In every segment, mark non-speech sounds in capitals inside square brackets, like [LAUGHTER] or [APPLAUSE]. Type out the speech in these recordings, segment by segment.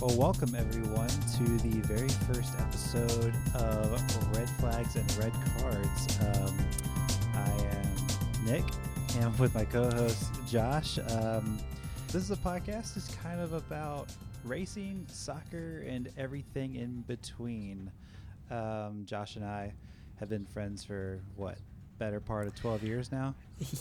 Well, welcome everyone to the very first episode of Red Flags and Red Cards. Um, I am Nick, and I'm with my co-host Josh. Um, this is a podcast that's kind of about racing, soccer, and everything in between. Um, Josh and I have been friends for what better part of 12 years now.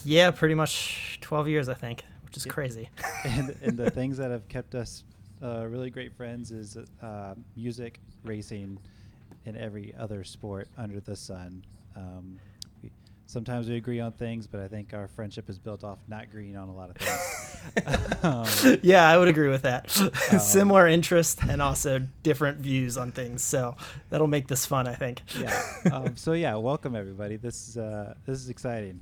Yeah, pretty much 12 years, I think, which is Yeah. crazy. and, and the [LAUGHS] things that have kept us uh, really great friends is uh, music, racing, and every other sport under the sun. Um, we, sometimes we agree on things, but I think our friendship is built off not agreeing on a lot of things. [LAUGHS] um, yeah, I would agree with that. Um, [LAUGHS] Similar interest and also different views on things. So that'll make this fun, I think. yeah. [LAUGHS] Um, so yeah, welcome everybody. This is uh, this is exciting.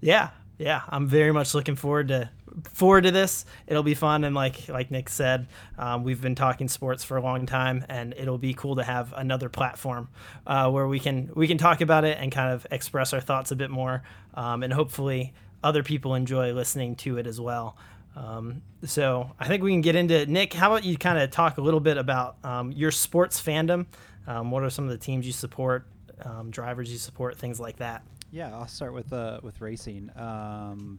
yeah, yeah. I'm very much looking forward to forward to this. It'll be fun, and like like Nick said, um, we've been talking sports for a long time, and it'll be cool to have another platform uh, where we can we can talk about it and kind of express our thoughts a bit more, um, and hopefully other people enjoy listening to it as well. Um, so I think we can get into it. Nick. How about you kind of talk a little bit about um, your sports fandom? Um, what are some of the teams you support, um, drivers you support, things like that? Yeah, I'll start with uh, with racing. Um,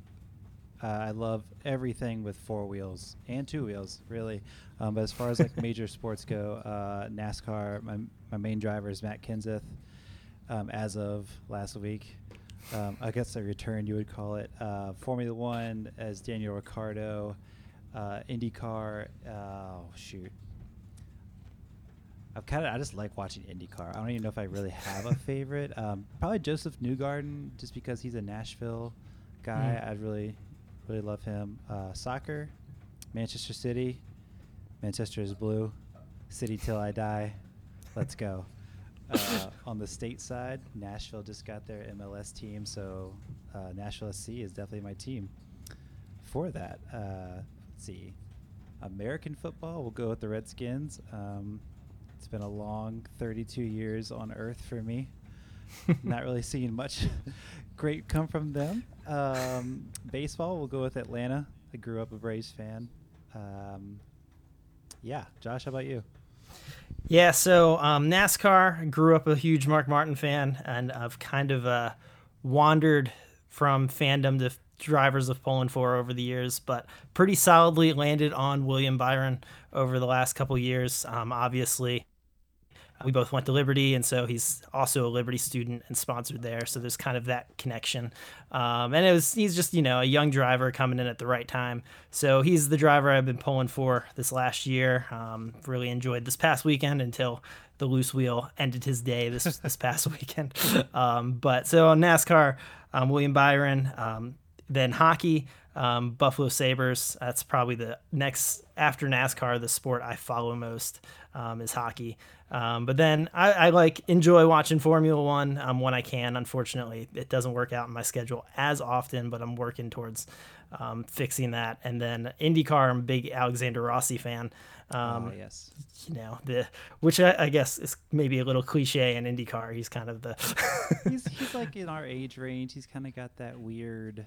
uh, I love everything with four wheels and two wheels, really. Um, but as far as like [LAUGHS] major sports go, uh, NASCAR, my, my main driver is Matt Kenseth. Um, as of last week, um, I guess a return you would call it. Uh, Formula One as Daniel Ricciardo. Uh, IndyCar, oh shoot, I've kind of I just like watching IndyCar. I don't even know if I really have a [LAUGHS] favorite. Um, probably Josef Newgarden, just because he's a Nashville guy. Mm. I'd really, really love him. Uh, soccer, Manchester City. Manchester is blue. City till I die. Let's go. [LAUGHS] Uh, on the state side, Nashville just got their MLS team, so uh, Nashville SC is definitely my team. For that, uh, let's see. American football, we'll go with the Redskins. Um, it's been a long 32 years on Earth for me. [LAUGHS] Not really seeing much great come from them. Um, baseball, we'll go with Atlanta. I grew up a Braves fan. Um, yeah, Josh, how about you? Yeah, so um, NASCAR grew up a huge Mark Martin fan, and I've kind of uh, wandered from fandom to drivers of Poland for over the years, but pretty solidly landed on William Byron over the last couple years. Um, obviously, we both went to Liberty, and so he's also a Liberty student and sponsored there. So there's kind of that connection. Um, and it was he's just you know a young driver coming in at the right time. So he's the driver I've been pulling for this last year. Um, really enjoyed this past weekend until the loose wheel ended his day this [LAUGHS] this past weekend. Um, but so on NASCAR, um, William Byron, um, then hockey. Um, Buffalo Sabres. That's probably the next after NASCAR. The sport I follow most um, is hockey. Um, but then I, I like enjoy watching Formula One um, when I can. Unfortunately, it doesn't work out in my schedule as often, but I'm working towards um, fixing that. And then IndyCar, I'm a big Alexander Rossi fan. Um, oh, yes. You know the which I, I guess is maybe a little cliche in IndyCar. He's kind of the he's, [LAUGHS] he's like in our age range. He's kind of got that weird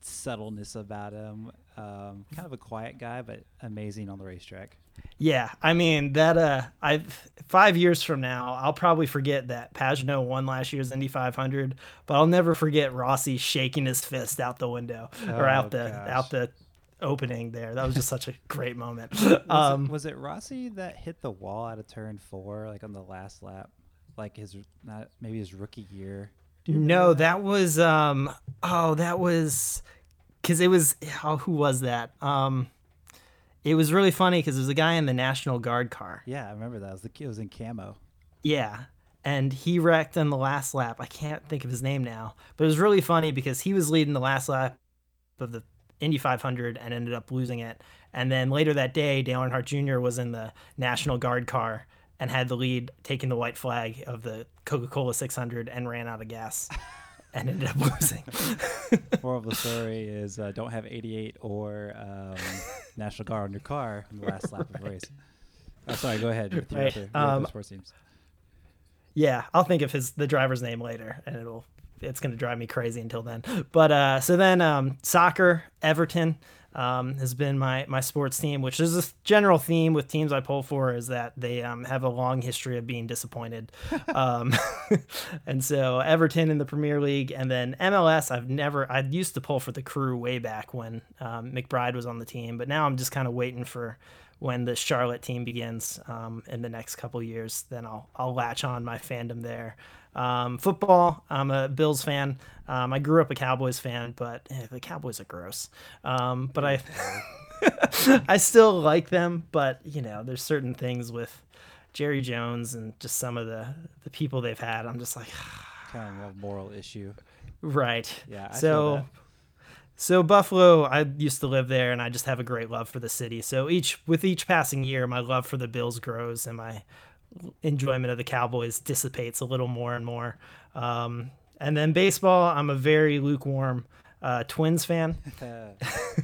subtleness about him. Um, kind of a quiet guy, but amazing on the racetrack. Yeah, I mean that. Uh, I five years from now, I'll probably forget that Pagenaud won last year's Indy 500, but I'll never forget Rossi shaking his fist out the window or Oh, out the gosh. out the opening there. That was just such a great moment. [LAUGHS] Was, Um, it, was it Rossi that hit the wall out of turn four, like on the last lap, like his not maybe his rookie year? No, remember that was um. Oh, that was because it was. Oh, who was that? Um, it was really funny because there was a guy in the National Guard car. Yeah, I remember that. It was, the, it was in camo. Yeah. And he wrecked on the last lap. I can't think of his name now, but it was really funny because he was leading the last lap of the Indy 500 and ended up losing it. And then later that day, Dale Earnhardt Jr. was in the National Guard car and had the lead, taking the white flag of the Coca Cola 600 and ran out of gas [LAUGHS] and ended up losing. [LAUGHS] Moral of the story is uh, don't have 88 or um, National Guard on your car in the last lap of a race. Oh, sorry, go ahead. with your Right, other- um, sports teams. Yeah, I'll think of his the driver's name later, and it'll it's gonna drive me crazy until then. But uh, so then um, soccer, Everton um, has been my my sports team, which is a general theme with teams I pull for is that they um, have a long history of being disappointed, [LAUGHS] um, [LAUGHS] and so Everton in the Premier League, and then MLS. I've never I used to pull for the Crew way back when um, McBride was on the team, but now I'm just kind of waiting for when the Charlotte team begins um, in the next couple years. Then I'll I'll latch on my fandom there. Um, football, I'm a Bills fan. Um, I grew up a Cowboys fan, but eh, the Cowboys are gross. Um, but I, [LAUGHS] I still like them. But you know, there's certain things with Jerry Jones and just some of the the people they've had. I'm just like, [SIGHS] kind of a moral issue. Right. Yeah. I so. So Buffalo, I used to live there, and I just have a great love for the city. So each with each passing year, my love for the Bills grows, and my enjoyment of the Cowboys dissipates a little more and more. Um, and then baseball, I'm a very lukewarm uh, Twins fan. [LAUGHS]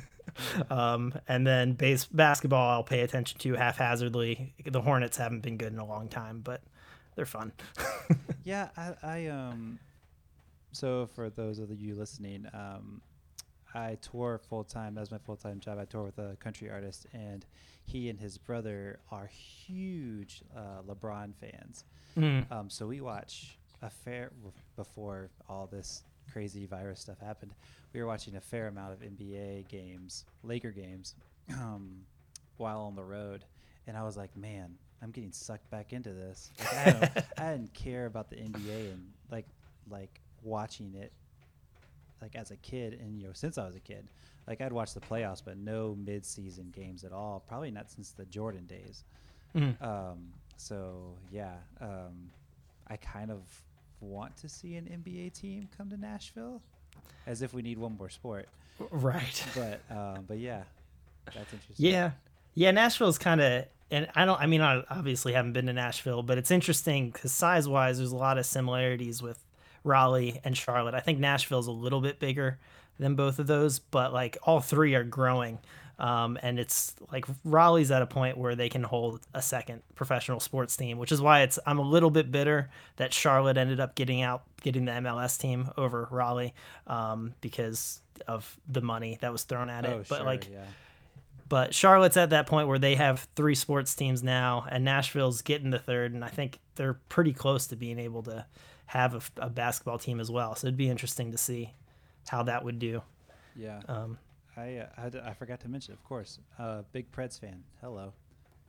[LAUGHS] um, and then base basketball, I'll pay attention to haphazardly. The Hornets haven't been good in a long time, but they're fun. [LAUGHS] yeah, I, I um. So for those of you listening, um, I tour full time. That was my full time job. I tour with a country artist, and he and his brother are huge uh, LeBron fans. Mm. Um, so we watch a fair before all this crazy virus stuff happened. We were watching a fair amount of NBA games, Laker games, um, while on the road, and I was like, man, I'm getting sucked back into this. Like, I, [LAUGHS] I didn't care about the NBA and like like watching it like as a kid and you know since I was a kid like I'd watch the playoffs but no mid-season games at all probably not since the Jordan days. Mm-hmm. um, so yeah um, I kind of want to see an NBA team come to Nashville as if we need one more sport. Right. [LAUGHS] But um, but yeah that's interesting. Yeah. Yeah Nashville's kind of and I don't I mean I obviously haven't been to Nashville but it's interesting because size wise there's a lot of similarities with Raleigh, and Charlotte. I think Nashville's a little bit bigger than both of those, but like all three are growing. Um, and it's like Raleigh's at a point where they can hold a second professional sports team, which is why it's I'm a little bit bitter that Charlotte ended up getting out, getting the MLS team over Raleigh, um, because of the money that was thrown at it. Oh, but sure, like, yeah. but Charlotte's at that point where they have three sports teams now, and Nashville's getting the third, and I think they're pretty close to being able to have a, a, basketball team as well. So it'd be interesting to see how that would do. Yeah. Um, I, uh, I, I forgot to mention, of course, uh, big Preds fan. Hello,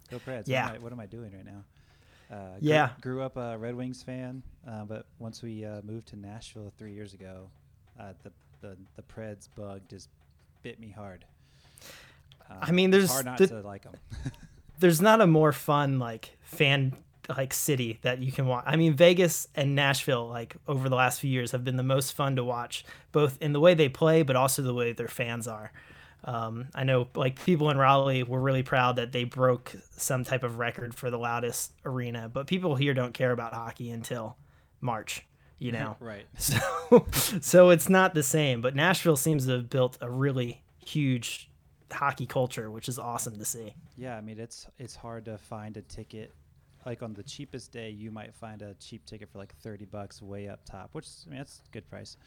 go Preds. Yeah. What am I, what am I doing right now? Uh, yeah. Grew, grew, up a Red Wings fan, uh, but once we uh, moved to Nashville three years ago, uh, the the the Preds bug just bit me hard. I mean, there's hard not the, to like them. [LAUGHS] there's not a more fun like fan like city that you can watch. I mean, Vegas and Nashville, like over the last few years, have been the most fun to watch, both in the way they play, but also the way their fans are. Um, I know, like people in Raleigh were really proud that they broke some type of record for the loudest arena, but people here don't care about hockey until March. You know, [LAUGHS] right? [LAUGHS] So, so it's not the same. But Nashville seems to have built a really huge hockey culture, which is awesome to see. Yeah, I mean it's it's hard to find a ticket like on the cheapest day, you might find a cheap ticket for like 30 bucks way up top, which I mean, that's a good price.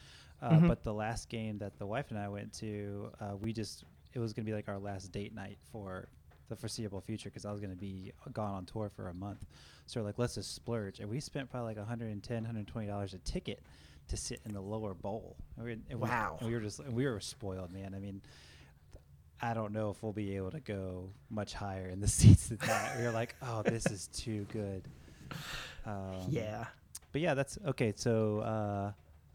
Uh, mm-hmm. But the last game that the wife and I went to, uh, we just, it was going to be like our last date night for the foreseeable future because I was going to be gone on tour for a month. So like, let's just splurge. And we spent probably like 110 $120 a ticket to sit in the lower bowl. And we, and wow. We, we were just, we were spoiled, man. I mean, I don't know if we'll be able to go much higher in the [LAUGHS] seats than that. we are like, oh, this is too good. Um, yeah. But yeah, that's okay. So uh,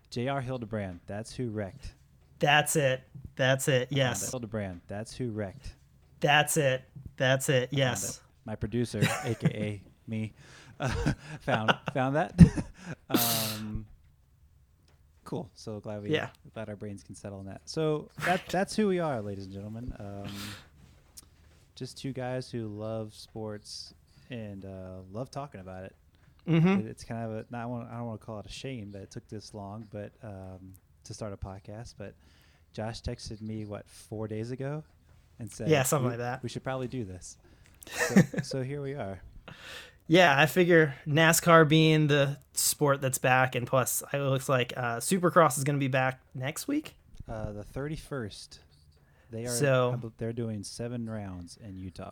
J.R. Hildebrand, that's who wrecked. That's it. That's it. Yes. Hildebrand, that's who wrecked. That's it. That's it. Yes. My producer, [LAUGHS] aka me, uh, [LAUGHS] found found that. um, Cool. So glad we yeah. glad our brains can settle on that. So that [LAUGHS] that's who we are, ladies and gentlemen. Um, just two guys who love sports and uh, love talking about it. Mm-hmm. It's kind of a not want, I don't want to call it a shame that it took this long, but um, to start a podcast. But Josh texted me what four days ago and said, "Yeah, something like that. We should probably do this." [LAUGHS] So, so here we are. Yeah, I figure NASCAR being the sport that's back, and plus it looks like uh, Supercross is going to be back next week. Uh, the thirty first. They are. So- they're doing seven rounds in Utah.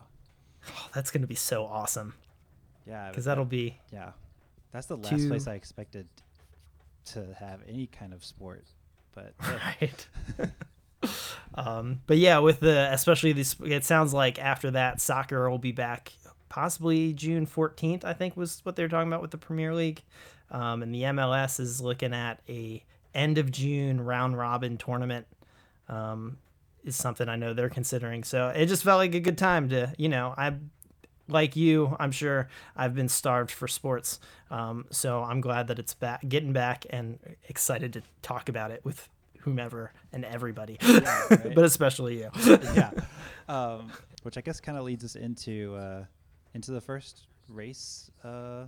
Oh, that's going to be so awesome Yeah, because that'll be Yeah, that's the last place I expected to have any kind of sport. But hey, [LAUGHS] right. [LAUGHS] um, but yeah, with the especially this, it sounds like after that, soccer will be back possibly June fourteenth. I think was what they're talking about with the Premier League, um, and the MLS is looking at a end of June round robin tournament. Um, is something I know they're considering. So it just felt like a good time to, you know, I like you, I'm sure I've been starved for sports. Um, so I'm glad that it's back, getting back, and excited to talk about it with whomever and everybody, right. [LAUGHS] but especially you. yeah, [LAUGHS] um, which I guess kind of leads us into uh, into the first race uh,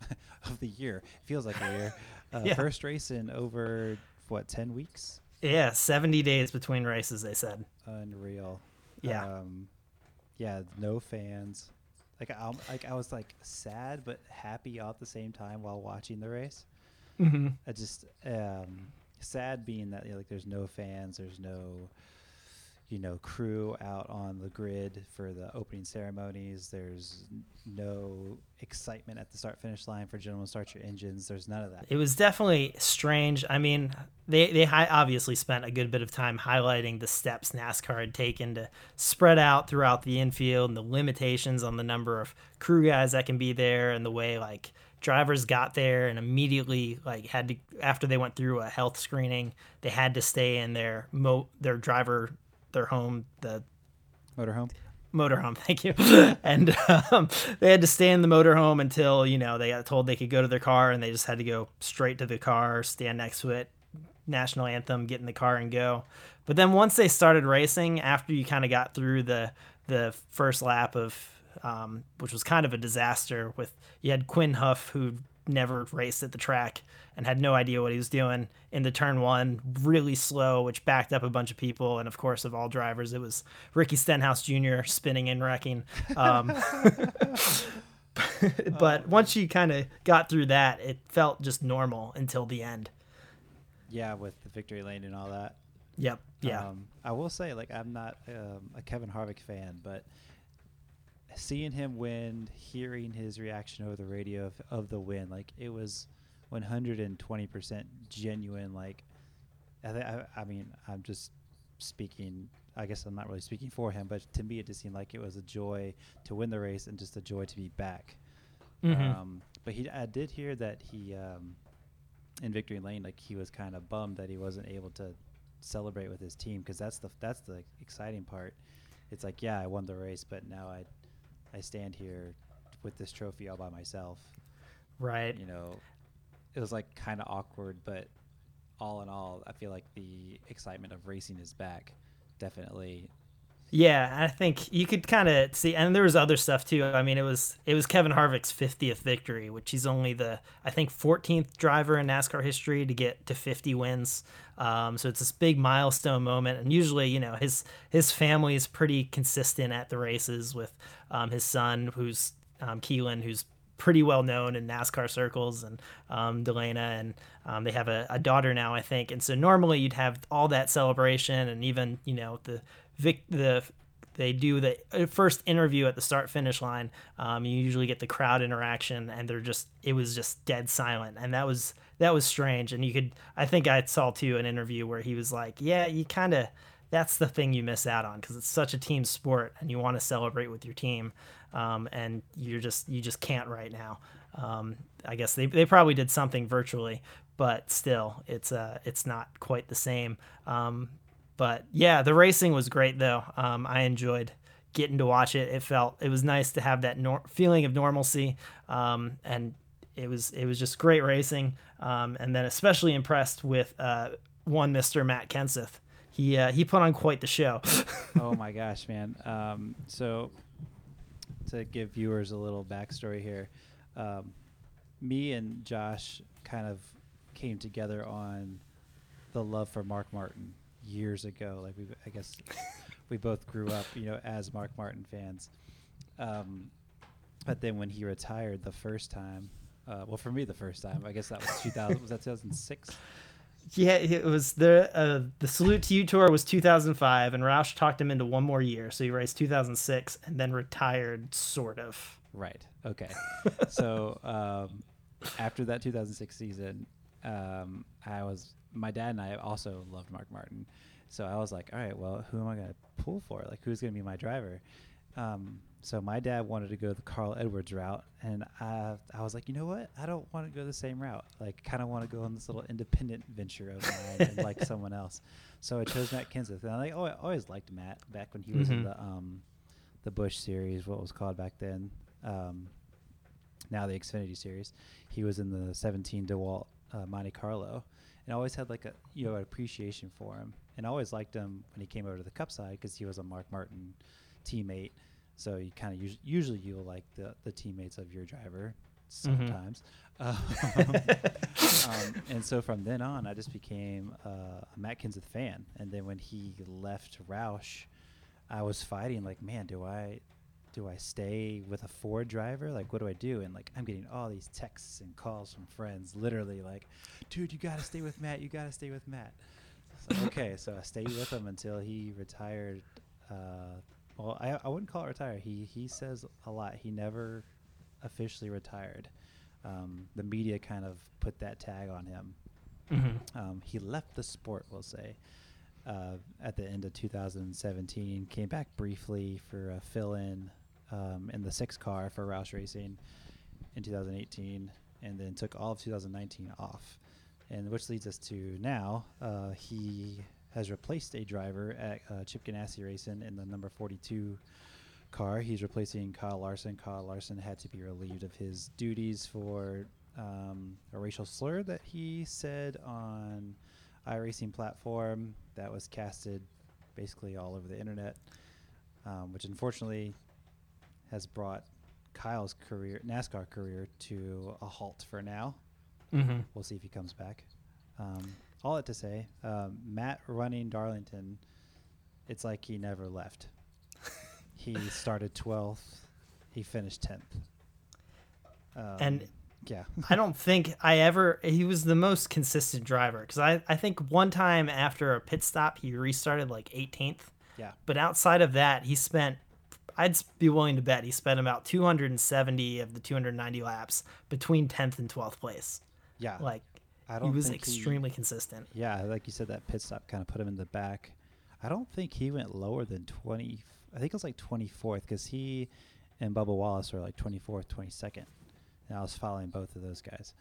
[LAUGHS] of the year. Feels like a year. Uh, [LAUGHS] Yeah. First race in over what ten weeks. yeah, 70 days between races, they said. Unreal. Yeah. Um, yeah. No fans. Like I, like I was like sad but happy all at the same time while watching the race. Mm-hmm. I just um, sad being that you know, like there's no fans, there's no you know crew out on the grid for the opening ceremonies. There's no excitement at the start finish line for gentlemen start your engines. There's none of that. It was definitely strange. I mean, they they obviously spent a good bit of time highlighting the steps NASCAR had taken to spread out throughout the infield and the limitations on the number of crew guys that can be there and the way like drivers got there and immediately like had to after they went through a health screening, they had to stay in their mo their driver their home the Motorhome. motorhome [LAUGHS] thank you and um, they had to stay in the motorhome until you know they got told they could go to their car and they just had to go straight to the car stand next to it national anthem get in the car and go but then once they started racing after you kind of got through the the first lap of um, which was kind of a disaster with you had Quin Houff who never raced at the track and had no idea what he was doing in the turn one, really slow, which backed up a bunch of people. And of course, of all drivers, it was Ricky Stenhouse Jr. spinning and wrecking. Um, [LAUGHS] but once you kind of got through that, it felt just normal until the end. Yeah, with the victory lane and all that. Yep. Yeah. Um, I will say, like, I'm not um, a Kevin Harvick fan, but seeing him win, hearing his reaction over the radio of, of the win, like, it was 120% genuine. Like, I, th- I, I mean, I'm just speaking. I guess I'm not really speaking for him, but to me, it just seemed like it was a joy to win the race and just a joy to be back. Mhm. Um, but he, I did hear that he, um, in victory lane, like he was kind of bummed that he wasn't able to celebrate with his team because that's the that's the exciting part. It's like, yeah, I won the race, but now I, I stand here with this trophy all by myself. right. You know, it was like kind of awkward, but all in all, I feel like the excitement of racing is back. Definitely. Yeah, I think you could kind of see, and there was other stuff too. I mean, it was it was Kevin Harvick's 50th victory, which he's only the I think 14th driver in NASCAR history to get to 50 wins. Um, so it's this big milestone moment, and usually, you know, his his family is pretty consistent at the races with um, his son, who's um, Keelan, who's pretty well known in NASCAR circles, and um, Delana, and um, they have a, a daughter now, I think. And so normally you'd have all that celebration, and even you know the Vic the they do the uh, first interview at the start finish line. Um, you usually get the crowd interaction, and they're just it was just dead silent, and that was that was strange. And you could I think I saw too an interview where he was like, yeah, you kind of that's the thing you miss out on because it's such a team sport and you want to celebrate with your team um, and you're just you just can't right now. Um, i guess they, they probably did something virtually but still it's uh it's not quite the same. Um, but yeah the racing was great though. Um, i enjoyed getting to watch it. It felt it was nice to have that nor- feeling of normalcy um, and it was it was just great racing. Um, and then especially impressed with uh, one mr matt kenseth he uh, he put on quite the show. [LAUGHS] oh my gosh, man. Um, so to give viewers a little backstory here, um, me and Josh kind of came together on the love for Mark Martin years ago. Like we, I guess, [LAUGHS] we both grew up, you know, as Mark Martin fans. Um, but then when he retired the first time, uh, well, for me the first time, I guess that was 2000. was that 2006? Yeah, it was the uh, the Salute to You tour was 2005, and Roush talked him into one more year, so he raced 2006 and then retired, sort of. Right. Okay. [LAUGHS] so um, after that 2006 season, um, I was my dad and I also loved Mark Martin, so I was like, all right, well, who am I going to pull for? Like, who's going to be my driver? Um, so my dad wanted to go the Carl Edwards route, and I, I was like, you know what? I don't want to go the same route. Like, kind of want to go on this little independent venture of mine and like [LAUGHS] someone else. So I chose Matt Kenseth, and I like, oh, I always liked Matt back when he was in Mhm. the um, the Busch series, what was called back then. Um, now the Xfinity series. He was in the 17 DeWalt uh, Monte Carlo, and I always had like a you know an appreciation for him, and I always liked him when he came over to the Cup side because he was a Mark Martin teammate. So you kind of us- usually you'll like the the teammates of your driver sometimes. Um, [LAUGHS] um, and so from then on, I just became uh, a Matt Kenseth fan. And then when he left Roush, I was fighting like, man, do I do I stay with a Ford driver? Like, what do I do? And like, I'm getting all these texts and calls from friends, literally like, dude, you gotta stay with Matt. You gotta stay with Matt. So, okay, so I stayed with him until he retired. Uh, well, I, I wouldn't call it retire. He he says a lot. He never officially retired. Um, the media kind of put that tag on him. hmm Um, he left the sport, we'll say, uh, at the end of 2017. Came back briefly for a fill-in um, in the six car for Roush Racing in 2018, and then took all of 2019 off. And which leads us to now. Uh, he has replaced a driver at uh, Chip Ganassi Racing in the number 42 car. He's replacing Kyle Larson. Kyle Larson had to be relieved of his duties for um, a racial slur that he said on iRacing platform that was casted basically all over the internet, um, which unfortunately has brought Kyle's career, NASCAR career, to a halt for now. hmm We'll see if he comes back. Um, all that to say, um, Matt running Darlington, it's like he never left. [LAUGHS] he started 12th, he finished 10th. Um, And yeah, [LAUGHS] I don't think I ever. He was the most consistent driver because I, I think one time after a pit stop he restarted like 18th, yeah, but outside of that he spent. I'd be willing to bet he spent about 270 of the 290 laps between 10th and 12th place. yeah. Like I he don't was think he- extremely consistent. Yeah, like you said, that pit stop kind of put him in the back. I don't think he went lower than 20. I think it was like 24th because he and Bubba Wallace were like 24th, 22nd. And I was following both of those guys.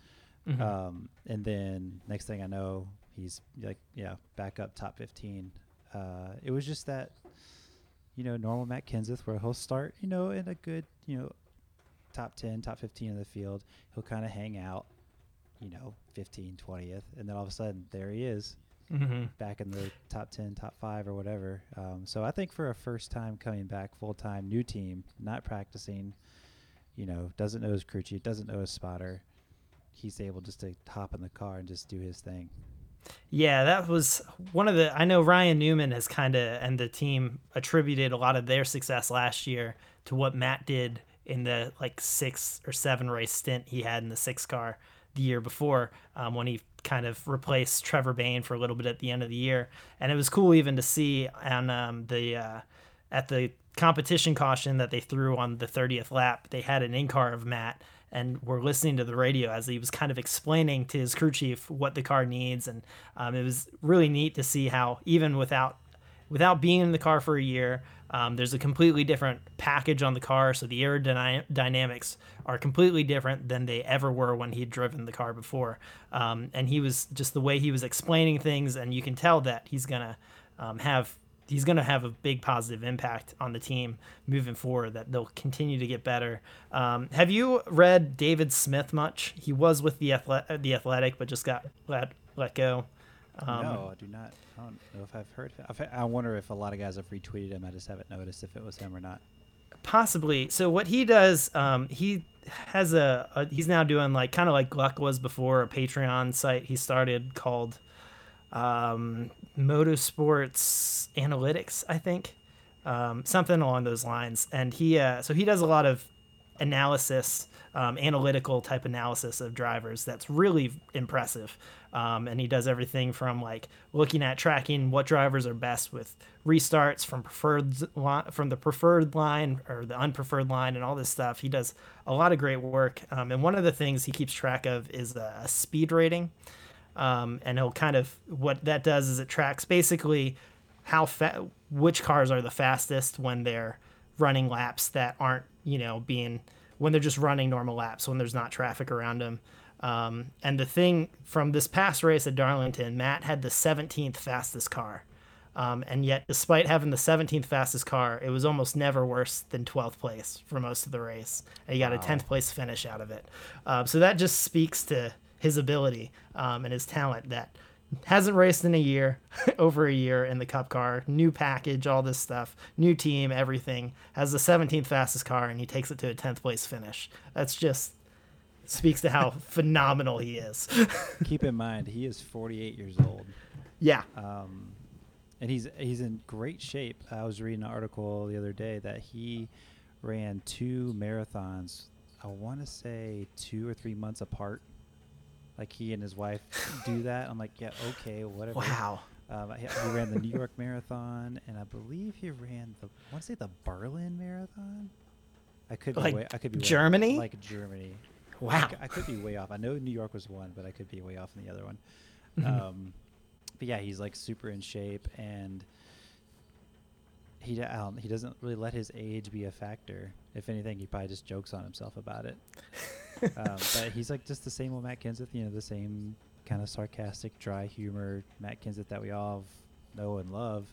Mhm. Um, and then next thing I know, he's like, yeah, back up top 15. Uh, it was just that, you know, normal Matt Kenseth where he'll start, you know, in a good, you know, top 10, top 15 in the field. He'll kind of hang out, you know, 15, 20th. And then all of a sudden, there he is Mhm. back in the top 10, top five, or whatever. Um, so I think for a first time coming back full time, new team, not practicing, you know, doesn't know his crew chief, doesn't know his spotter, he's able just to hop in the car and just do his thing. Yeah, that was one of the. I know Ryan Newman has kind of and the team attributed a lot of their success last year to what Matt did in the like six or seven race stint he had in the six car the year before um, when he kind of replaced Trevor Bayne for a little bit at the end of the year, and it was cool even to see on um, the uh, at the competition caution that they threw on the 30th lap, they had an in car of Matt and were listening to the radio as he was kind of explaining to his crew chief what the car needs, and um, it was really neat to see how even without without being in the car for a year, um, there's a completely different package on the car, so the aerodynamics are completely different than they ever were when he'd driven the car before. Um, and he was just the way he was explaining things, and you can tell that he's gonna um, have he's to have a big positive impact on the team moving forward that they'll continue to get better. Um, have you read david smith much? He was with the, athle- the athletic but just got let, let go um, no, I do not. I don't know if I've heard. I've, I wonder if a lot of guys have retweeted him. I just haven't noticed if it was him or not. possibly so what he does um, he has a, a he's now doing like kind of like gluck was before a patreon site he started called um, motorsports analytics i think um, something along those lines and he uh, so he does a lot of analysis, um, analytical type analysis of drivers that's really impressive. Um, and he does everything from like looking at tracking what drivers are best with restarts from preferred li- from the preferred line or the unpreferred line and all this stuff. He does a lot of great work. Um, and one of the things he keeps track of is a, speed rating. Um, and he'll kind of what that does is it tracks basically how fa- which cars are the fastest when they're running laps that aren't you know being when they're just running normal laps when there's not traffic around them um, and the thing from this past race at Darlington, Matt had the 17th fastest car. Um, and yet, despite having the 17th fastest car, it was almost never worse than 12th place for most of the race. And he got wow. a 10th place finish out of it. Um, so that just speaks to his ability um, and his talent that hasn't raced in a year, [LAUGHS] over a year in the Cup car, new package, all this stuff, new team, everything. Has the 17th fastest car, and he takes it to a 10th place finish. That's just speaks to how [LAUGHS] phenomenal he is. [LAUGHS] Keep in mind, he is 48 years old. Yeah. Um, and he's he's in great shape. I was reading an article the other day that he ran two marathons. I want to say two or three months apart. Like he and his wife do [LAUGHS] that. I'm like, yeah, okay, whatever. Wow. Um, he, he ran the New York Marathon, and I believe he ran the. I want to say the Berlin Marathon. I could be like way, I could be Germany. Way, like Germany. Wow. I, I, could be way off. I know New York was one, but I could be way off in the other one. Mm-hmm. Um, but yeah, he's like super in shape, and he um, he doesn't really let his age be a factor. If anything, he probably just jokes on himself about it. [LAUGHS] um, but he's like just the same old Matt Kenseth, you know, the same kind of sarcastic, dry humor Matt Kenseth that we all know and love.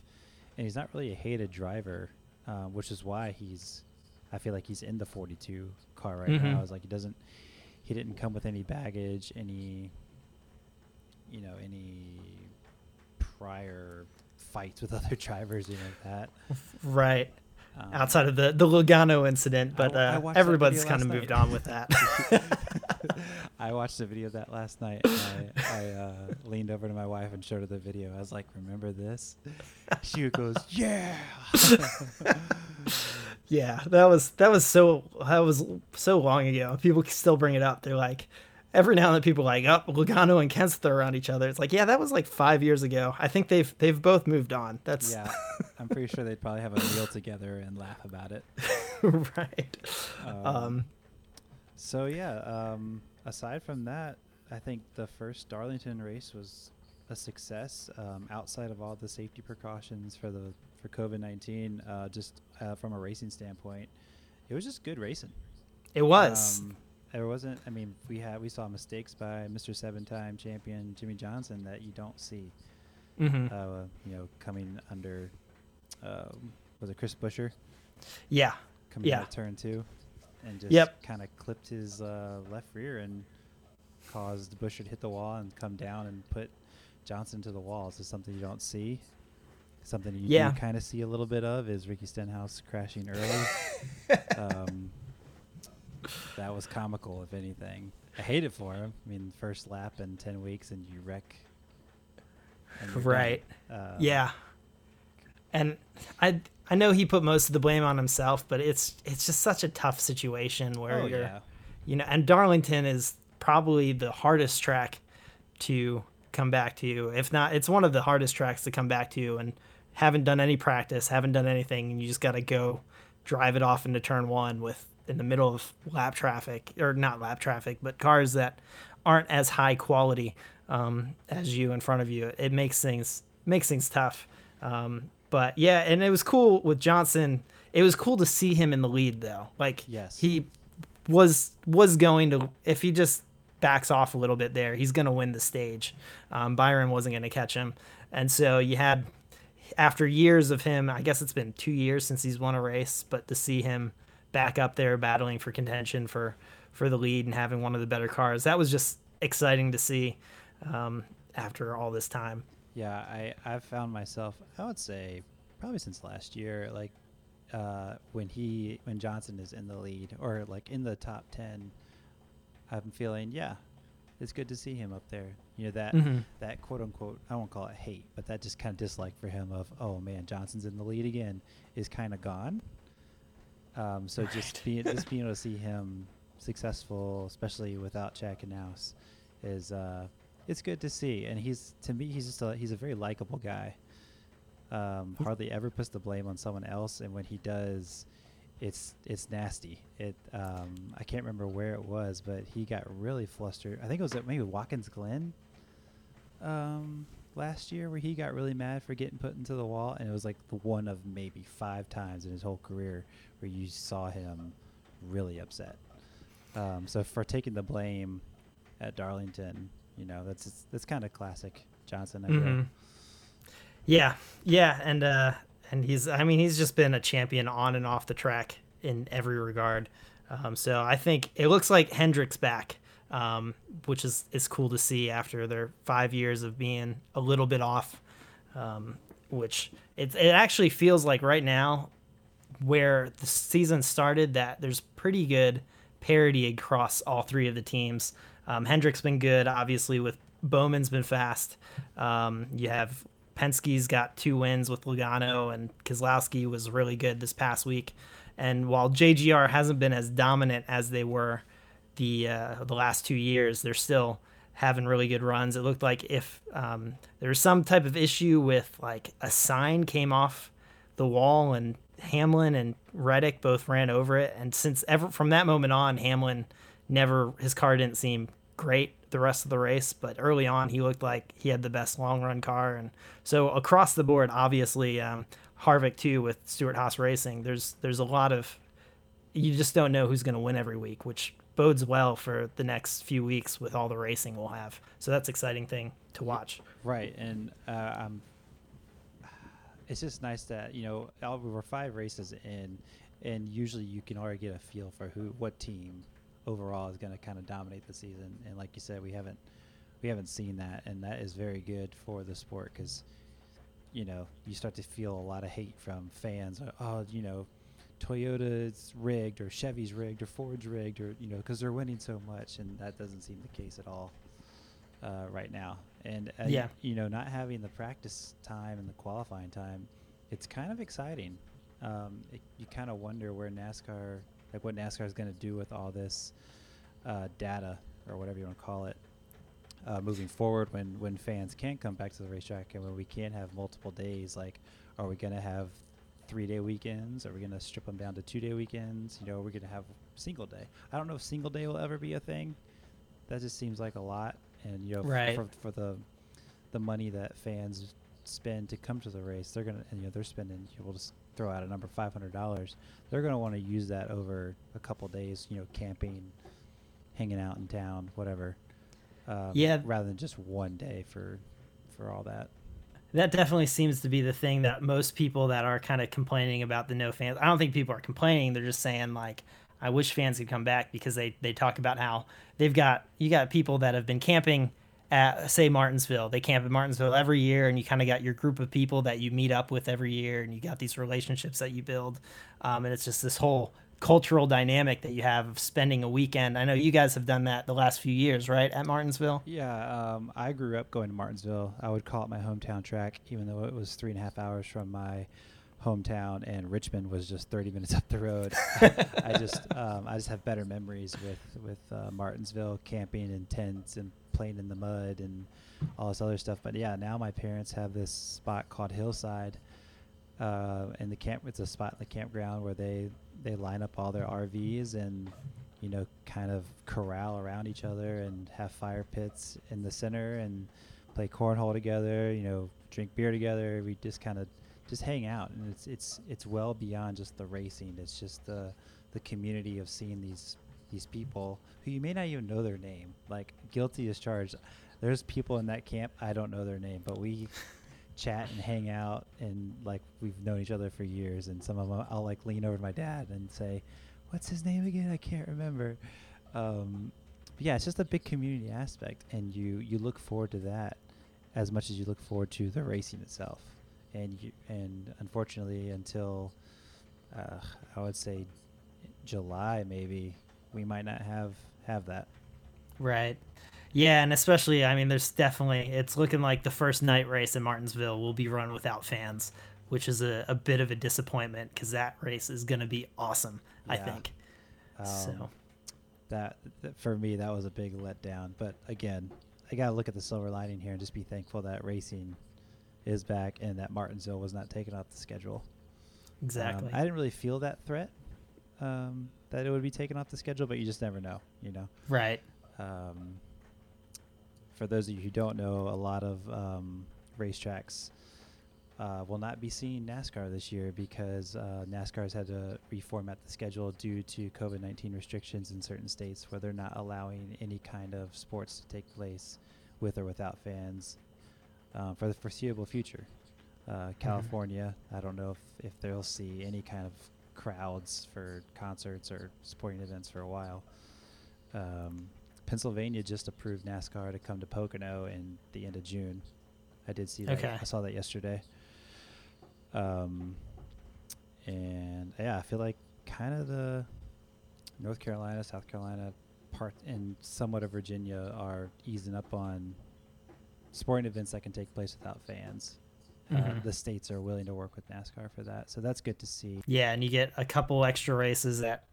And he's not really a hated driver, uh, which is why he's. I feel like he's in the 42 car right mm-hmm. now. Like he doesn't he didn't come with any baggage, any you know, any prior fights with [LAUGHS] other drivers, you know that. Right. Um, Outside of the the Logano incident, but I, uh, I everybody's kind of moved on with that. [LAUGHS] I watched the video of that last night. I, I uh, leaned over to my wife and showed her the video. I was like, "Remember this?" She goes, "Yeah." [LAUGHS] Yeah, that was that was so that was so long ago. People still bring it up. They're like, every now and then people are like, oh, Logano and Kenseth are around each other. It's like, yeah, that was like five years ago. I think they've they've both moved on. That's yeah. [LAUGHS] I'm pretty sure they'd probably have a meal together and laugh about it. [LAUGHS] right. Um, um, so yeah. Um, aside from that, I think the first Darlington race was a success. Um, outside of all the safety precautions for the for COVID nineteen, uh, just uh, from a racing standpoint, it was just good racing. It was. Um, there wasn't. I mean, we had we saw mistakes by Mr. Seven Time Champion Jimmie Johnson that you don't see. Mm-hmm. Uh, you know, coming under um, was it Chris Buescher? Yeah. Coming yeah. out turn two, and just yep. kind of clipped his uh, left rear and caused Buescher to hit the wall and come down and put Johnson to the wall. This is something you don't see. Something you yeah. kind of see a little bit of is Ricky Stenhouse crashing early. [LAUGHS] um, that was comical, if anything. I hate it for him. I mean, first lap in ten weeks, and you wreck. And right. Um, yeah. And I I know he put most of the blame on himself, but it's it's just such a tough situation where oh, you're, yeah. you know, and Darlington is probably the hardest track to come back to. If not, it's one of the hardest tracks to come back to, and haven't done any practice, haven't done anything, and you just got to go drive it off into turn one with in the middle of lap traffic or not lap traffic, but cars that aren't as high quality um, as you in front of you. It makes things makes things tough. Um, but yeah, and it was cool with Johnson. It was cool to see him in the lead though. Like yes. he was was going to if he just backs off a little bit there, he's going to win the stage. Um, Byron wasn't going to catch him, and so you had after years of him. I guess it's been two years since he's won a race, but to see him back up there battling for contention for for the lead and having one of the better cars, that was just exciting to see um, after all this time. Yeah, I I've found myself. I would say probably since last year, like uh, when he when Johnson is in the lead or like in the top ten I'm feeling, yeah, it's good to see him up there. You know that mm-hmm. that quote unquote I won't call it hate, but that just kind of dislike for him of oh man Johnson's in the lead again is kind of gone. Um, so right. just being just [LAUGHS] being able to see him successful, especially without Chad Knaus, is uh, it's good to see. And he's to me, he's just a he's a very likable guy. Um, hardly ever puts the blame on someone else, and when he does, it's it's nasty. It um, I can't remember where it was, but he got really flustered. I think it was at maybe Watkins Glen um, last year where he got really mad for getting put into the wall, and it was like the one of maybe five times in his whole career where you saw him really upset. Um, so for taking the blame at Darlington, you know that's that's kind of classic Johnson. Mm-hmm. Yeah, yeah, and uh, and he's I mean he's just been a champion on and off the track in every regard. Um, so I think it looks like Hendrick's back, um, which is is cool to see after their five years of being a little bit off. Um, which it it actually feels like right now, where the season started, that there's pretty good parity across all three of the teams. Um, Hendrick's been good, obviously with Bowman's been fast. Um, you have Penske's got two wins with Logano, and Keselowski was really good this past week. And while JGR hasn't been as dominant as they were the uh, the last two years, they're still having really good runs. It looked like if um, there was some type of issue with like a sign came off the wall and Hamlin and Reddick both ran over it. And since ever from that moment on, Hamlin never his car didn't seem great the rest of the race, but early on he looked like he had the best long run car. And so across the board, obviously um, Harvick too with Stewart-Haas Racing. There's there's a lot of you just don't know who's going to win every week, which bodes well for the next few weeks with all the racing we'll have. So that's exciting thing to watch. Right, and uh, I'm. It's just nice that you know we're five races in, and usually you can already get a feel for who, what team, overall is going to kind of dominate the season. And like you said, we haven't we haven't seen that, and that is very good for the sport because you know you start to feel a lot of hate from fans. Oh, you know, Toyota's rigged or Chevy's rigged or Ford's rigged or you know because they're winning so much, and that doesn't seem the case at all uh, right now. And uh, yeah, you know, not having the practice time and the qualifying time, it's kind of exciting. Um, it, you kind of wonder where NASCAR like what NASCAR is going to do with all this uh, data or whatever you want to call it uh, moving forward when when fans can't come back to the racetrack and when we can't have multiple days. Like, are we going to have three day weekends? Are we going to strip them down to two day weekends? You know, are we going to have single day? I don't know if single day will ever be a thing. That just seems like a lot, and you know, right. for, for the the money that fans spend to come to the race, they're gonna, you know, they're spending. You know, we'll just throw out a number five hundred dollars. They're gonna want to use that over a couple days. You know, camping, hanging out in town, whatever. Um, yeah. Rather than just one day for for all that. That definitely seems to be the thing that most people that are kind of complaining about the no fans. I don't think people are complaining. They're just saying like, I wish fans could come back because they they talk about how they've got you got people that have been camping at say Martinsville. They camp in Martinsville every year, and you kind of got your group of people that you meet up with every year, and you got these relationships that you build, um, and it's just this whole cultural dynamic that you have of spending a weekend. I know you guys have done that the last few years, right, at Martinsville? Yeah, um, I grew up going to Martinsville. I would call it my hometown track, even though it was three and a half hours from my hometown, and Richmond was just 30 minutes up the road. [LAUGHS] I just um, I just have better memories with with uh, Martinsville camping in tents and playing in the mud and all this other stuff. But yeah, now my parents have this spot called Hillside, uh, and the camp. It's a spot in the campground where they they line up all their RVs and you know kind of corral around each other and have fire pits in the center and play cornhole together. You know, drink beer together. We just kind of just hang out, and it's it's it's well beyond just the racing. It's just the the community of seeing these these people who you may not even know their name. Like guilty as charged. There's people in that camp I don't know their name, but we [LAUGHS] chat and hang out and like we've known each other for years. And some of them I'll like lean over to my dad and say, "What's his name again? I can't remember." Um, yeah, it's just a big community aspect, and you you look forward to that as much as you look forward to the racing itself. And you, and unfortunately, until uh, I would say July maybe we might not have have that. Right. Yeah, and especially I mean there's definitely it's looking like the first night race in Martinsville will be run without fans, which is a, a bit of a disappointment because that race is going to be awesome. I think. Um, so that, that for me that was a big letdown. But again, I gotta look at the silver lining here and just be thankful that racing is back and that Martinsville was not taken off the schedule. Um, exactly. I didn't really feel that threat um, that it would be taken off the schedule, but you just never know, you know. right. Um, for those of you who don't know, a lot of um, racetracks uh, will not be seeing NASCAR this year because uh, NASCAR has had to reformat the schedule due to COVID 19 restrictions in certain states where they're not allowing any kind of sports to take place with or without fans um, for the foreseeable future. Uh, California, I don't know if, if they'll see any kind of crowds for concerts or sporting events for a while. Um, Pennsylvania just approved NASCAR to come to Pocono in the end of June. I did see that. Okay. I saw that yesterday. Um, and yeah, I feel like kind of the North Carolina, South Carolina part, and somewhat of Virginia are easing up on sporting events that can take place without fans. Uh, Mhm. the states are willing to work with NASCAR for that, so that's good to see. Yeah, and you get a couple extra races that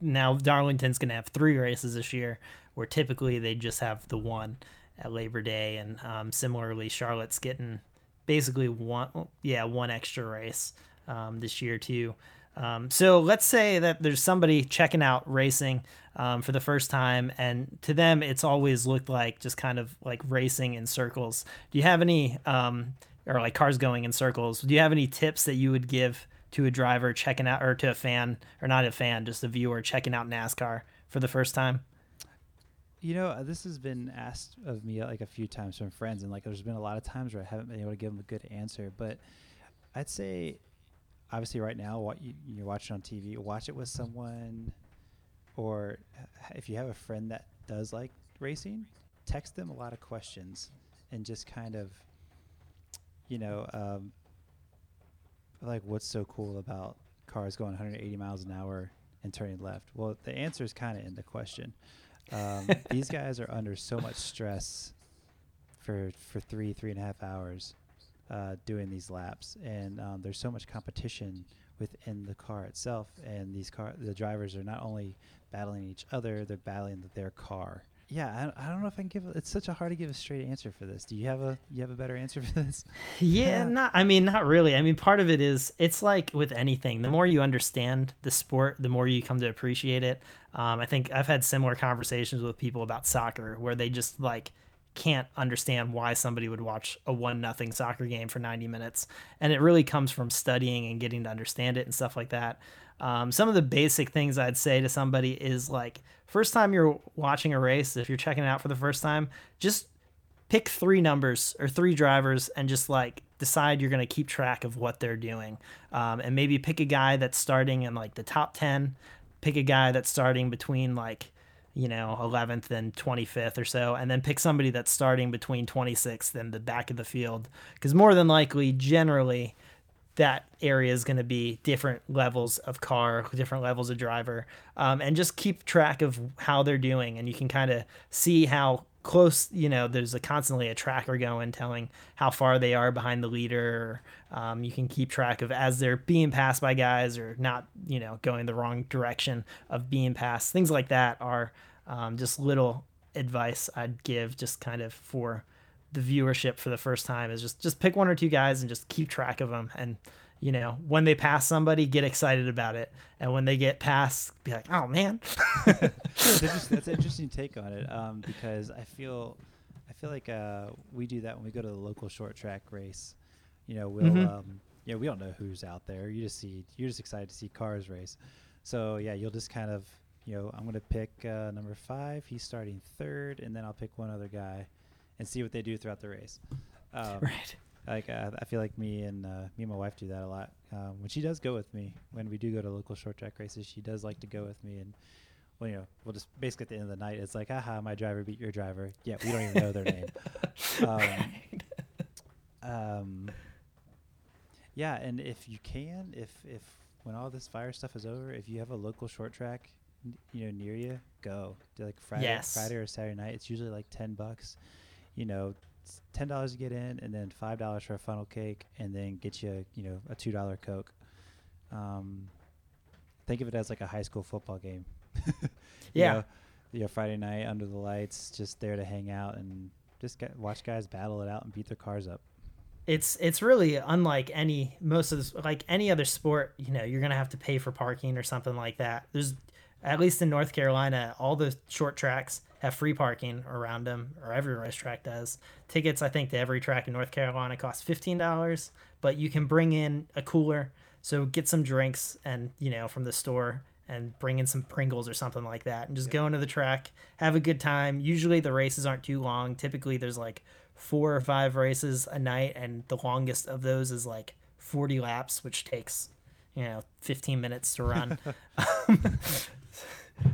now Darlington's going to have three races this year, where typically they just have the one at Labor Day, and um, similarly Charlotte's getting basically one, yeah, one extra race um, this year too. Um, so let's say that there's somebody checking out racing um, for the first time, and to them it's always looked like just kind of like racing in circles. Do you have any, um, or like cars going in circles? Do you have any tips that you would give to a driver checking out, or to a fan, or not a fan, just a viewer checking out NASCAR for the first time? You know, uh, this has been asked of me uh, like a few times from friends, and like there's been a lot of times where I haven't been able to give them a good answer. But I'd say, obviously, right now, what you, you're watching on TV, watch it with someone, or if you have a friend that does like racing, text them a lot of questions, and just kind of, you know, um, like what's so cool about cars going 180 miles an hour and turning left? Well, the answer is kind of in the question. Um, [LAUGHS] these guys are under so much stress for for three three and a half hours uh, doing these laps, and um, there's so much competition within the car itself. And these car the drivers are not only battling each other, they're battling their car. Yeah, I, I don't know if I can give. a- It's such a hard to give a straight answer for this. Do you have a you have a better answer [LAUGHS] for this? [LAUGHS] Yeah, Yeah. [LAUGHS] not. I mean, not really. I mean, part of it is it's like with anything. The more you understand the sport, the more you come to appreciate it. Um, I think I've had similar conversations with people about soccer where they just like can't understand why somebody would watch a one nothing soccer game for 90 minutes, and it really comes from studying and getting to understand it and stuff like that. Um, some of the basic things I'd say to somebody is like, first time you're watching a race, if you're checking it out for the first time, just pick three numbers or three drivers and just like decide you're going to keep track of what they're doing. Um, and maybe pick a guy that's starting in like the top 10 pick a guy that's starting between like you know 11th and 25th or so and then pick somebody that's starting between 26th and the back of the field because more than likely generally that area is going to be different levels of car, different levels of driver, um, and just keep track of how they're doing. And you can kind of see how close, you know, there's a constantly a tracker going telling how far they are behind the leader. Um, you can keep track of as they're being passed by guys or not, you know, going the wrong direction of being passed. Things like that are um, just little advice I'd give just kind of for the viewership for the first time is just just pick one or two guys and just keep track of them and you know when they pass somebody get excited about it and when they get past be like oh man [LAUGHS] that's, that's an interesting take on it um, because I feel I feel like uh, we do that when we go to the local short track race. You know, we'll Mhm. um, yeah we don't know who's out there. You just see you're just excited to see cars race. So yeah, you'll just kind of you know I'm gonna pick uh, number five. He's starting third, and then I'll pick one other guy and see what they do throughout the race. Um, right like uh, I feel like me and uh, me and my wife do that a lot. Um, when she does go with me, when we do go to local short track races, she does like to go with me, and well, you know, we'll just basically at the end of the night, it's like, aha, my driver beat your driver. Yeah, we don't even know their name. [LAUGHS] Um, um, yeah, and if you can, if if when all this fire stuff is over, if you have a local short track, n- you know, near you, go. Do like Friday, Yes. Friday or Saturday night. It's usually like ten bucks. You know, it's ten dollars to get in, and then five dollars for a funnel cake, and then get you you know a two dollar coke. Um, think of it as like a high school football game. [LAUGHS] You Yeah. know, you know, Friday night under the lights, just there to hang out and just get, watch guys battle it out and beat their cars up. it's it's really unlike any most of this like any other sport you know you're gonna have to pay for parking or something like that there's at least in north carolina all the short tracks have free parking around them or every racetrack does. Tickets i think to every track in north carolina cost $15 but you can bring in a cooler. So get some drinks and you know from the store and bring in some pringles or something like that and just go into the track have a good time. Usually the races aren't too long. Typically there's like four or five races a night and the longest of those is like 40 laps which takes you know 15 minutes to run [LAUGHS] [LAUGHS]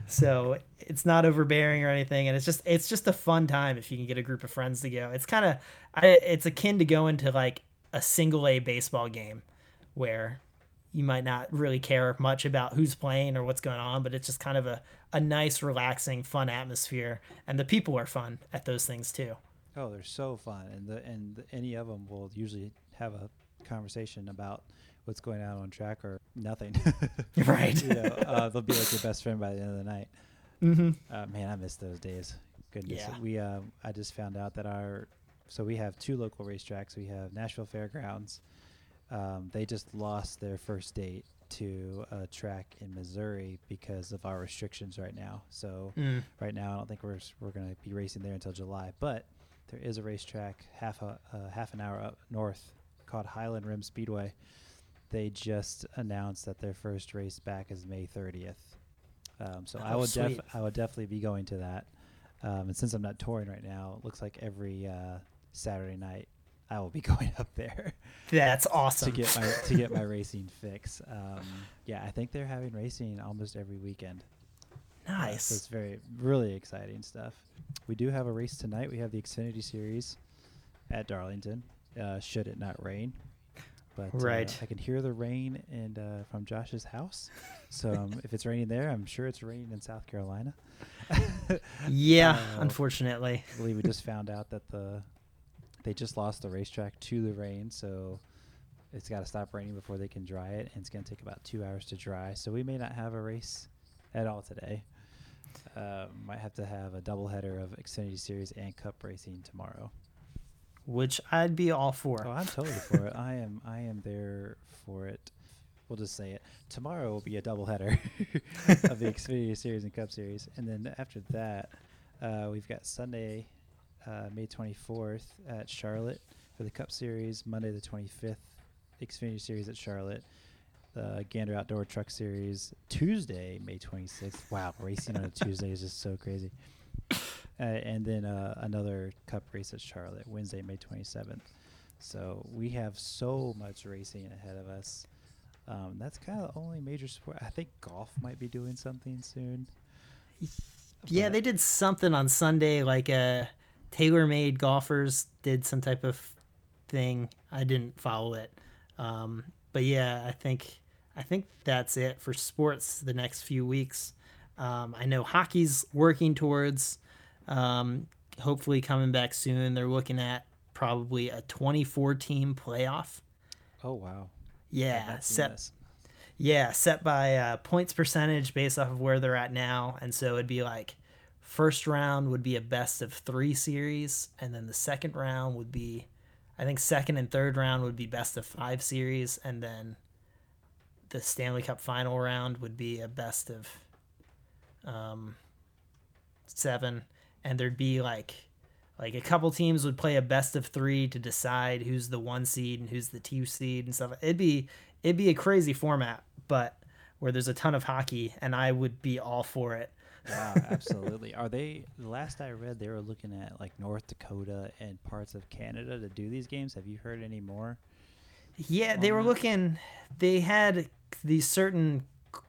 so it's not overbearing or anything and it's just it's just a fun time if you can get a group of friends to go. It's kind of it's akin to going to like a single a baseball game where you might not really care much about who's playing or what's going on but it's just kind of a, a nice relaxing fun atmosphere and the people are fun at those things too. Oh, they're so fun, and the and the, any of them will usually have a conversation about what's going on on track or nothing. [LAUGHS] Right. [LAUGHS] you know, uh, they'll be like your best friend by the end of the night. mm-hmm. Uh, man, I miss those days. Goodness, Yeah. we um, I just found out that our so we have two local racetracks. We have Nashville Fairgrounds. Um, they just lost their first date to a track in Missouri because of our restrictions right now. So Mm. right now, I don't think we're we're going to be racing there until July. But there is a racetrack half a uh, half an hour up north called Highland Rim Speedway. They just announced that their first race back is May 30th. Um, so I Oh, will def- I will definitely be going to that. Um, and since I'm not touring right now, it looks like every uh, Saturday night I will be [LAUGHS] going up there That's awesome. to get my to get my [LAUGHS] racing fix. Um, yeah, I think they're having racing almost every weekend. Uh, nice. so it's very, really exciting stuff. We do have a race tonight. We have the Xfinity Series at Darlington. Uh, should it not rain, but uh, Right. I can hear the rain and uh, from Josh's house. So um, [LAUGHS] if it's raining there, I'm sure it's raining in South Carolina. [LAUGHS] yeah, [LAUGHS] uh, unfortunately. I believe we just found out that the they just lost the racetrack to the rain, so it's got to stop raining before they can dry it, and it's going to take about two hours to dry. So we may not have a race at all today. Uh, might have to have a doubleheader of Xfinity Series and Cup racing tomorrow. Which I'd be all for. Oh, I'm totally for it. I am. I am there for it. We'll just say it. Tomorrow will be a doubleheader [LAUGHS] of the Xfinity Series and Cup Series, and then after that, uh, we've got Sunday, uh, May 24th at Charlotte for the Cup Series. Monday the 25th, Xfinity Series at Charlotte. The Gander Outdoor Truck Series Tuesday, May 26th. Wow, racing on a Tuesday is just so crazy. Uh, and then uh, another Cup race at Charlotte Wednesday, May 27th. So we have so much racing ahead of us. Um, that's kind of the only major sport. I think golf might be doing something soon. Yeah, but- they did something on Sunday, like uh, TaylorMade golfers did some type of thing. I didn't follow it, um, but yeah, I think I think that's it for sports the next few weeks. Um, I know hockey's working towards um, hopefully coming back soon. They're looking at probably a 24 team playoff. Oh wow! Yeah, I've not seen set this. yeah, set by uh, points percentage based off of where they're at now, and so it'd be like first round would be a best of three series, and then the second round would be, I think second and third round would be best of five series, and then the Stanley Cup final round would be a best of um, seven, and there'd be like like a couple teams would play a best of three to decide who's the one seed and who's the two seed and stuff. It'd be it'd be a crazy format, but where there's a ton of hockey, and I would be all for it. Wow, [LAUGHS] absolutely. Are they? The last I read, they were looking at like North Dakota and parts of Canada to do these games. Have you heard any more? Yeah, they were that? looking. They had these certain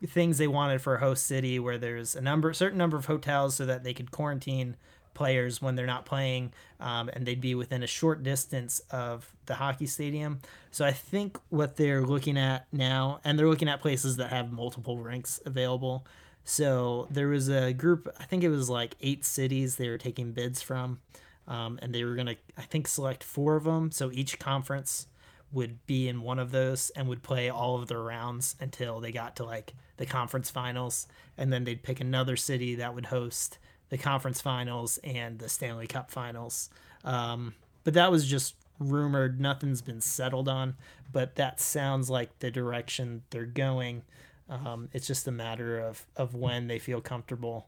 things they wanted for a host city, where there's a number, certain number of hotels, so that they could quarantine players when they're not playing, um, and they'd be within a short distance of the hockey stadium. So I think what they're looking at now, and they're looking at places that have multiple rinks available. So there was a group, I think it was like eight cities they were taking bids from. um, and they were gonna I think select four of them. So each conference would be in one of those and would play all of their rounds until they got to like the conference finals, and then they'd pick another city that would host the conference finals and the Stanley Cup finals. Um, but that was just rumored. Nothing's been settled on, but that sounds like the direction they're going. Um, it's just a matter of, of when they feel comfortable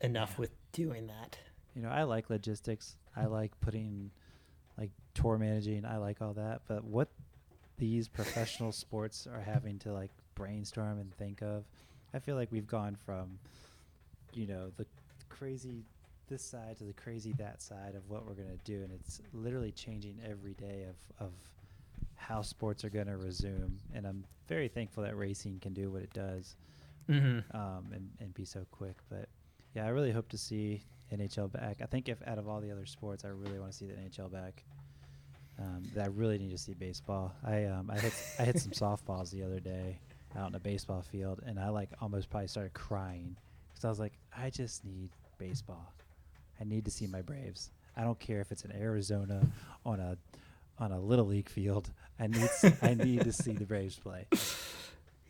enough with doing that. You know, I like logistics. I like putting tour managing. I like all that. But what these professional [LAUGHS] sports are having to like brainstorm and think of, I feel like we've gone from, you know, the crazy this side to the crazy that side of what we're going to do and it's literally changing every day of, of how sports are going to resume and i'm very thankful that racing can do what it does Mm-hmm. um, and, and be so quick but yeah i really hope to see nhl back i think if out of all the other sports i really want to see the nhl back um, i really need to see baseball i um, i hit i hit some [LAUGHS] softballs the other day out in a baseball field and i like almost probably started crying because i was like i just need baseball I need to see my Braves. I don't care if it's in Arizona on a on a little league field. I need s- I need to see the Braves play.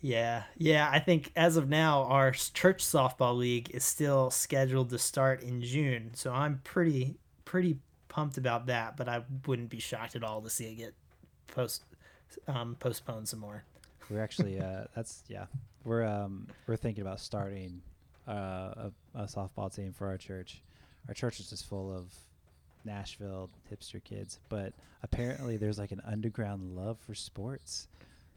Yeah, yeah. I think as of now, our church softball league is still scheduled to start in June, so I'm pretty pretty pumped about that. But I wouldn't be shocked at all to see it get post um, postponed some more. We're actually uh, that's yeah. We're um we're thinking about starting uh, a, a softball team for our church. Our church is just full of Nashville hipster kids, but apparently there's like an underground love for sports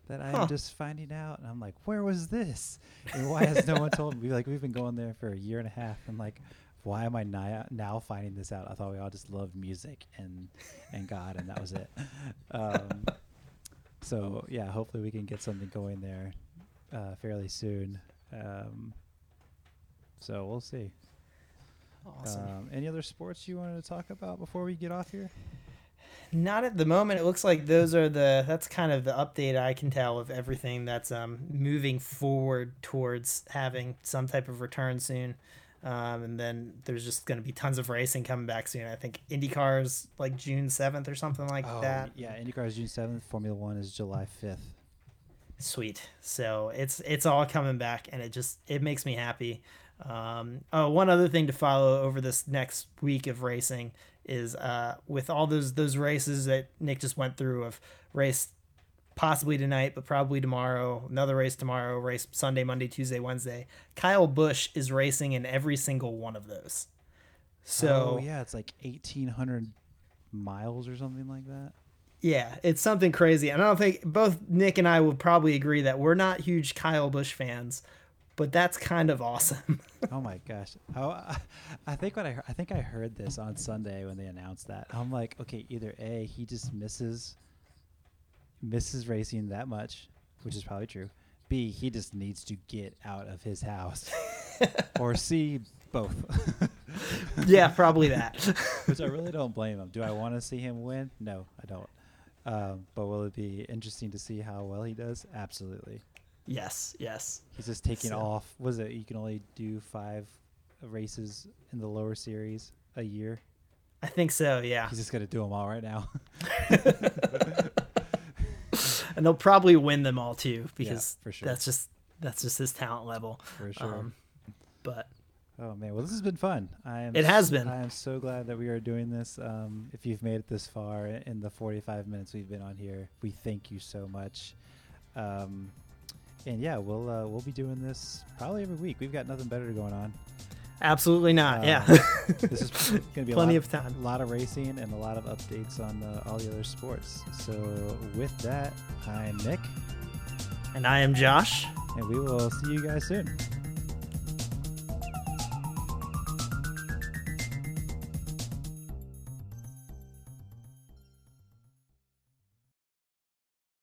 that I'm Huh. just finding out. And I'm like, where was this? And why has no one told me? Like we've been going there for a year and a half. I'm like, why am I now, now finding this out? I thought we all just loved music and and God, and that was it. [LAUGHS] Um, so yeah, hopefully we can get something going there uh, fairly soon. Um, so we'll see. Awesome. Um, any other sports you wanted to talk about before we get off here? Not at the moment. It looks like those are the that's kind of the update I can tell of everything that's um, moving forward towards having some type of return soon. Um, and then there's just going to be tons of racing coming back soon. I think IndyCar's like June 7th or something like that. yeah. IndyCar's June seventh. Formula One is July fifth. Sweet. So it's it's all coming back, and it just it makes me happy. Um, oh, one other thing to follow over this next week of racing is uh, with all those those races that Nick just went through of race possibly tonight, but probably tomorrow. Another race tomorrow. Race Sunday, Monday, Tuesday, Wednesday. Kyle Busch is racing in every single one of those. So oh, yeah, it's like eighteen hundred miles or something like that. Yeah, it's something crazy. And I don't think both Nick and I would probably agree that we're not huge Kyle Busch fans, but that's kind of awesome. [LAUGHS] oh my gosh! Oh, I, I think what I I think I heard this on Sunday when they announced that. I'm like, okay, either a he just misses misses racing that much, which is probably true. B he just needs to get out of his house, [LAUGHS] or C both. [LAUGHS] yeah, probably that. [LAUGHS] which I really don't blame him. Do I want to see him win? No, I don't. Um, but will it be interesting to see how well he does? Absolutely. yes, yes. He's just taking So- off. Was it you can only do five races in the lower series a year? I think so, yeah. He's just gonna do them all right now. And they'll probably win them all too because for sure. that's just that's just his talent level. For sure. Um, but oh man, well this has been fun. I am. It has s- been. I am so glad that we are doing this. Um, if you've made it this far in the 45 minutes we've been on here, we thank you so much. Um, and yeah, we'll uh, we'll be doing this probably every week. We've got nothing better going on. Absolutely not. Uh, yeah. [LAUGHS] This is [LAUGHS] going to be Plenty a lot, of time. a lot of racing and a lot of updates on uh, all the other sports. So with that, I'm Nick, and I am Josh. and we will see you guys soon.